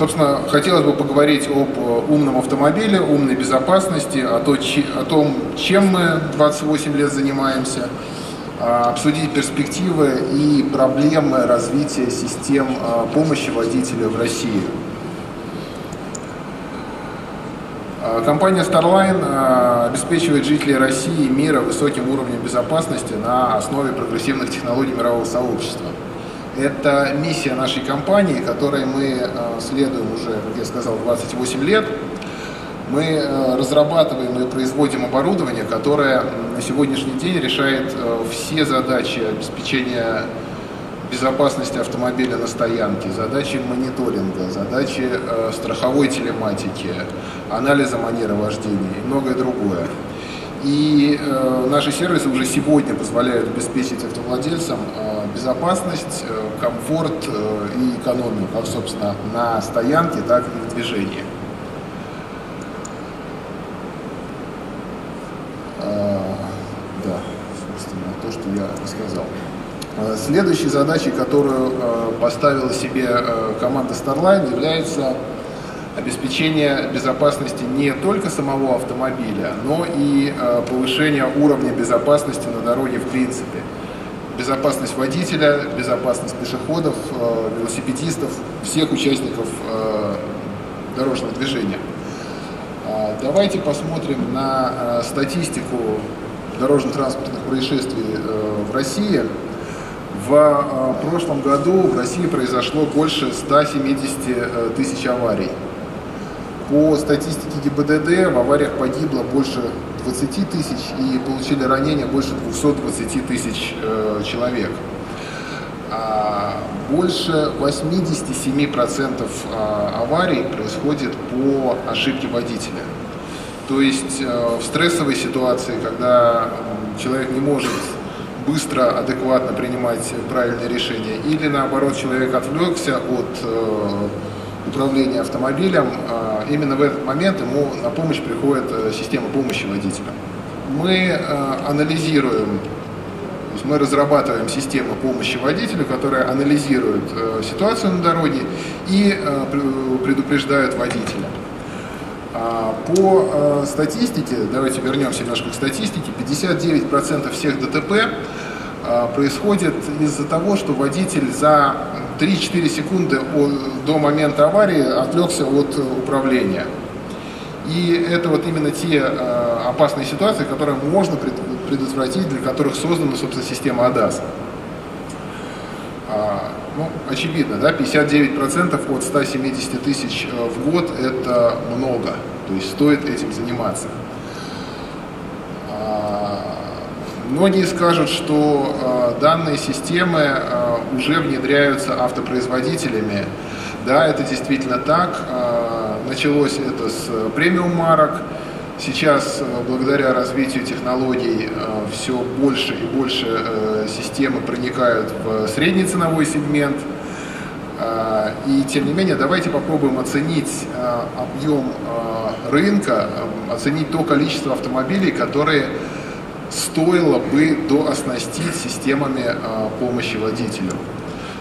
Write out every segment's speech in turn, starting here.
Собственно, хотелось бы поговорить об э, умном автомобиле, умной безопасности, о, то, о том, чем мы 28 лет занимаемся, а, обсудить перспективы и проблемы развития систем а, помощи водителю в России. А, компания Starline обеспечивает жителей России и мира высоким уровнем безопасности на основе прогрессивных технологий мирового сообщества. Это миссия нашей компании, которой мы э, следуем уже, как я сказал, 28 лет. Мы э, разрабатываем и производим оборудование, которое на сегодняшний день решает э, все задачи обеспечения безопасности автомобиля на стоянке, задачи мониторинга, задачи страховой телематики, анализа манеры вождения и многое другое. И э, наши сервисы уже сегодня позволяют обеспечить автовладельцам э, безопасность, э, комфорт э, и экономию, как, собственно, на стоянке, так и в движении. Э, да, собственно, то, что я рассказал. Э, следующей задачей, которую э, поставила себе команда Starline, является обеспечение безопасности не только самого автомобиля, но и повышение уровня безопасности на дороге в принципе. Безопасность водителя, безопасность пешеходов, э, велосипедистов, всех участников э, дорожного движения. А, давайте посмотрим на статистику дорожно-транспортных происшествий в России. В прошлом году в России произошло больше 170 тысяч аварий. По статистике ГИБДД в авариях погибло больше 20 тысяч и получили ранения больше 220 тысяч э, человек. А больше 87% а, аварий происходит по ошибке водителя. То есть э, в стрессовой ситуации, когда человек не может быстро, адекватно принимать правильные решения, или наоборот человек отвлекся от э, управления автомобилем, а, именно в этот момент ему на помощь приходит э, система помощи водителя. Мы э, анализируем, то есть мы разрабатываем систему помощи водителю, которая анализирует э, ситуацию на дороге и предупреждает водителя. А, по статистике, давайте вернемся немножко к статистике, 59% всех ДТП происходит из-за того, что водитель за 3-4 секунды до момента аварии отвлекся от управления. И это вот именно те а, опасные ситуации, которые можно предотвратить, для которых создана, собственно, система АДАС. А, ну, очевидно, да, 59% от 170 тысяч э, в год – это много, то есть стоит этим заниматься. Многие скажут, что э, данные системы э, уже внедряются автопроизводителями. Да, это действительно так. Э, началось это с премиум марок. Сейчас, э, благодаря развитию технологий, э, все больше и больше э, системы проникают в средний ценовой сегмент. Э, и тем не менее, давайте попробуем оценить э, объем э, рынка, оценить то количество автомобилей, которые стоило бы дооснастить системами а, помощи водителю.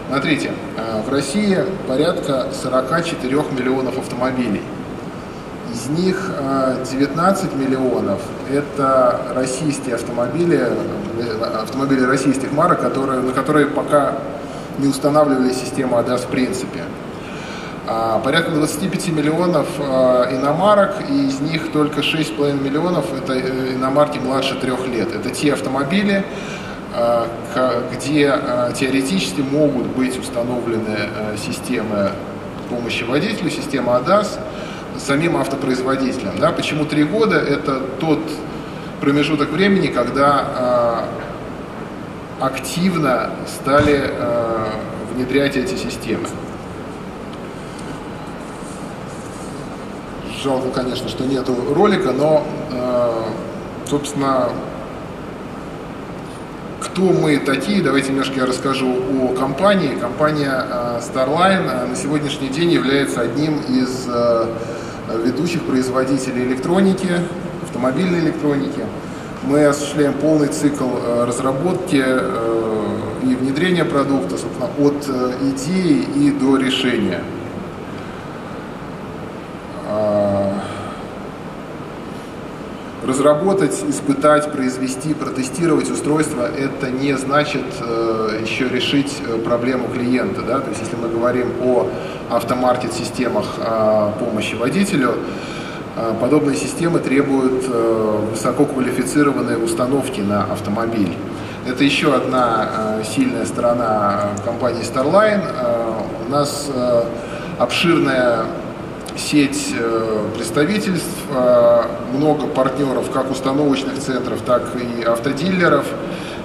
Смотрите, а, в России порядка 44 миллионов автомобилей. Из них 19 а, миллионов – это российские автомобили, э, автомобили российских марок, которые, на которые пока не устанавливали систему ADAS в принципе. А, порядка 25 миллионов а, иномарок, и из них только 6,5 миллионов это э, иномарки младше трех лет. Это те автомобили, а, где теоретически могут быть установлены э, системы помощи водителю, система ADAS самим автопроизводителем. Да? Почему три года? Это тот промежуток времени, когда активно стали внедрять эти системы. Жалко, конечно, что нету ролика, но, э, собственно, кто мы такие, давайте немножко я расскажу о компании. Компания э, Starline э, на сегодняшний день является одним из ведущих производителей электроники, автомобильной электроники. Мы осуществляем полный цикл разработки и внедрения продукта, собственно, от идеи и до решения. Разработать, испытать, произвести, протестировать устройство, это не значит э, еще решить э, проблему клиента. Да? То есть если мы говорим о автомаркет-системах э, помощи водителю, э, подобные системы требуют э, высококвалифицированной установки на автомобиль. Это еще одна э, сильная сторона компании Starline. Э, у нас э, обширная сеть э, представительств, э, много партнеров, как установочных центров, так и автодилеров.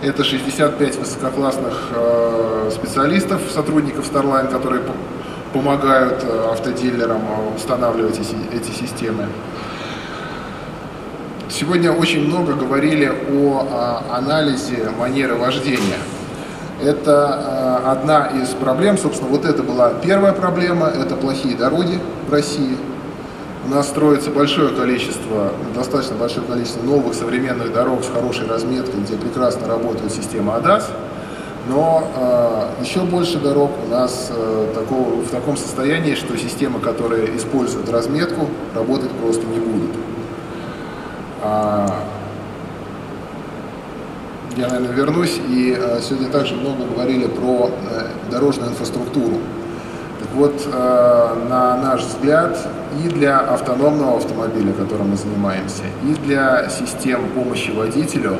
Это 65 высококлассных э, специалистов, сотрудников Starline, которые помогают автодилерам устанавливать эти системы. Сегодня очень много говорили о анализе манеры вождения. Это э, одна из проблем, собственно, вот это была первая проблема, это плохие дороги в России. У нас строится большое количество, достаточно большое количество новых современных дорог с хорошей разметкой, где прекрасно работает система АДАС. Но э, еще больше дорог у нас э, такого, в таком состоянии, что системы, которые используют разметку, работать просто не будут. Я, наверное, вернусь. И э, сегодня также много говорили про э, дорожную инфраструктуру. Так вот, э, на наш взгляд, и для автономного автомобиля, которым мы занимаемся, и для систем помощи водителю,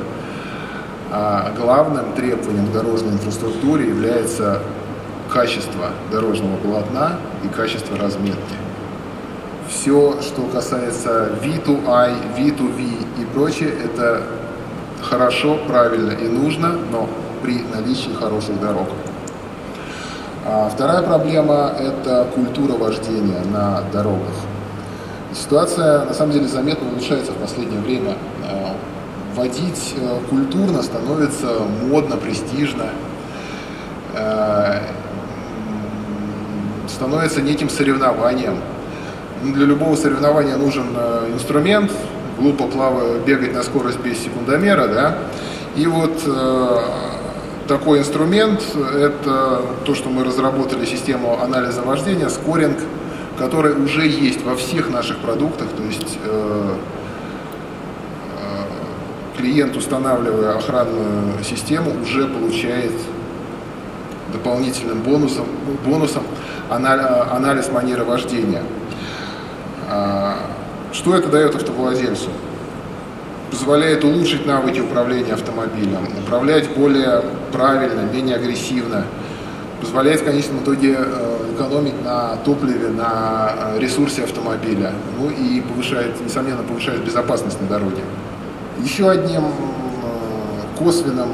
главным требованием к дорожной инфраструктуре является качество дорожного полотна и качество разметки. Все, что касается V2I, V2V и прочее, это хорошо, правильно и нужно, но при наличии хороших дорог. А вторая проблема – это культура вождения на дорогах. Ситуация, на самом деле, заметно улучшается в последнее время. А, водить э, культурно становится модно, престижно, э, становится неким соревнованием. Для любого соревнования нужен э, инструмент, глупо плавая, бегать на скорость без секундомера, да. И вот э, такой инструмент – это то, что мы разработали систему анализа вождения, скоринг, который уже есть во всех наших продуктах, то есть э, э, клиент, устанавливая охранную систему, уже получает дополнительным бонусом, бонусом анализ манеры вождения. А, что это дает автовладельцу? Позволяет улучшить навыки управления автомобилем, управлять более правильно, менее агрессивно, позволяет в конечном итоге э, экономить на топливе, на э, ресурсе автомобиля, ну и повышает, несомненно, повышает безопасность на дороге. Еще одним э, косвенным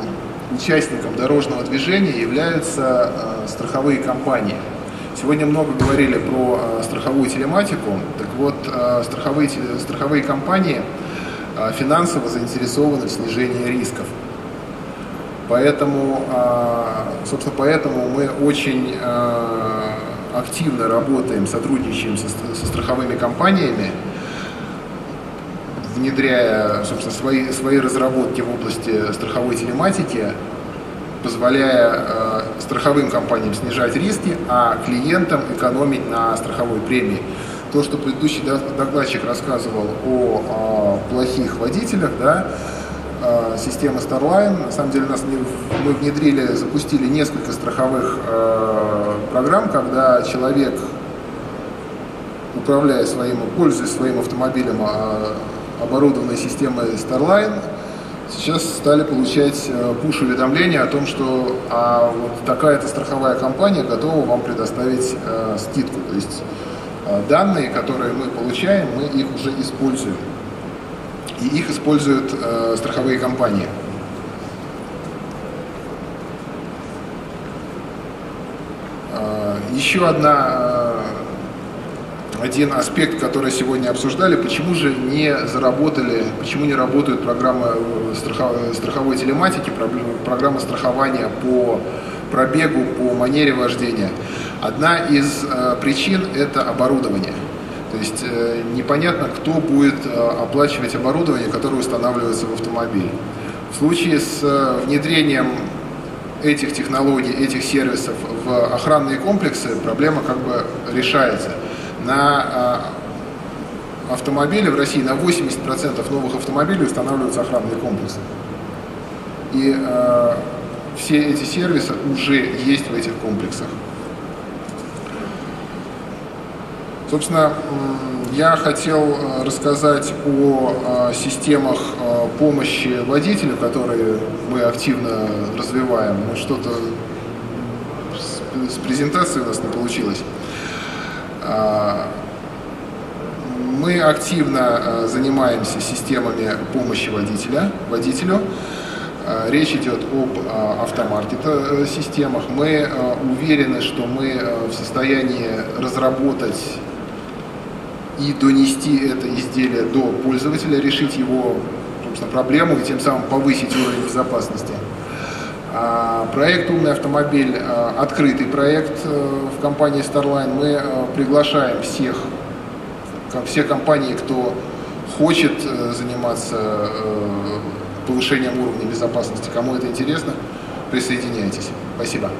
участником дорожного движения являются страховые компании – Сегодня много говорили про э, страховую телематику. Так вот, э, страховые, страховые компании э, финансово заинтересованы в снижении рисков. Поэтому, собственно, поэтому мы очень активно работаем, сотрудничаем со, со страховыми компаниями, внедряя, собственно, свои, свои разработки в области страховой телематики, позволяя э, страховым компаниям снижать риски, а клиентам экономить на страховой премии. То, что предыдущий докладчик рассказывал о, о плохих водителях, да, э, система Starline, на самом деле нас не, мы внедрили, запустили несколько страховых э, программ, когда человек, управляя своим, пользуясь своим автомобилем, э, оборудованной системой Starline, сейчас стали получать э, пуш-уведомления о том, что а, вот такая-то страховая компания готова вам предоставить а, скидку. То есть а, данные, которые мы получаем, мы их уже используем. И их используют а, страховые компании. А, еще одна один аспект, который сегодня обсуждали, почему же не заработали, почему не работают программы э, страховой телематики, программы страхования по пробегу, по манере вождения. Одна из э, причин – это оборудование. То есть э, непонятно, кто будет оплачивать оборудование, которое устанавливается в автомобиль. В случае с внедрением этих технологий, этих сервисов в охранные комплексы проблема как бы решается – на автомобили в России на 80% новых автомобилей устанавливаются охранные комплексы. И э, все эти сервисы уже есть в этих комплексах. Собственно, я хотел э, рассказать о системах помощи водителю, которые мы активно развиваем. Но что-то с презентацией у нас не получилось. А, мы активно занимаемся системами помощи водителя, водителю. Речь идет об автомаркет-системах. Мы уверены, что мы в состоянии разработать и донести это изделие до пользователя, решить его собственно, проблему и тем самым повысить уровень безопасности. А проект «Умный автомобиль» а, – открытый проект э, в компании Starline. Мы э, приглашаем всех, все компании, кто хочет э, заниматься повышением уровня безопасности. Кому это интересно, присоединяйтесь. Спасибо.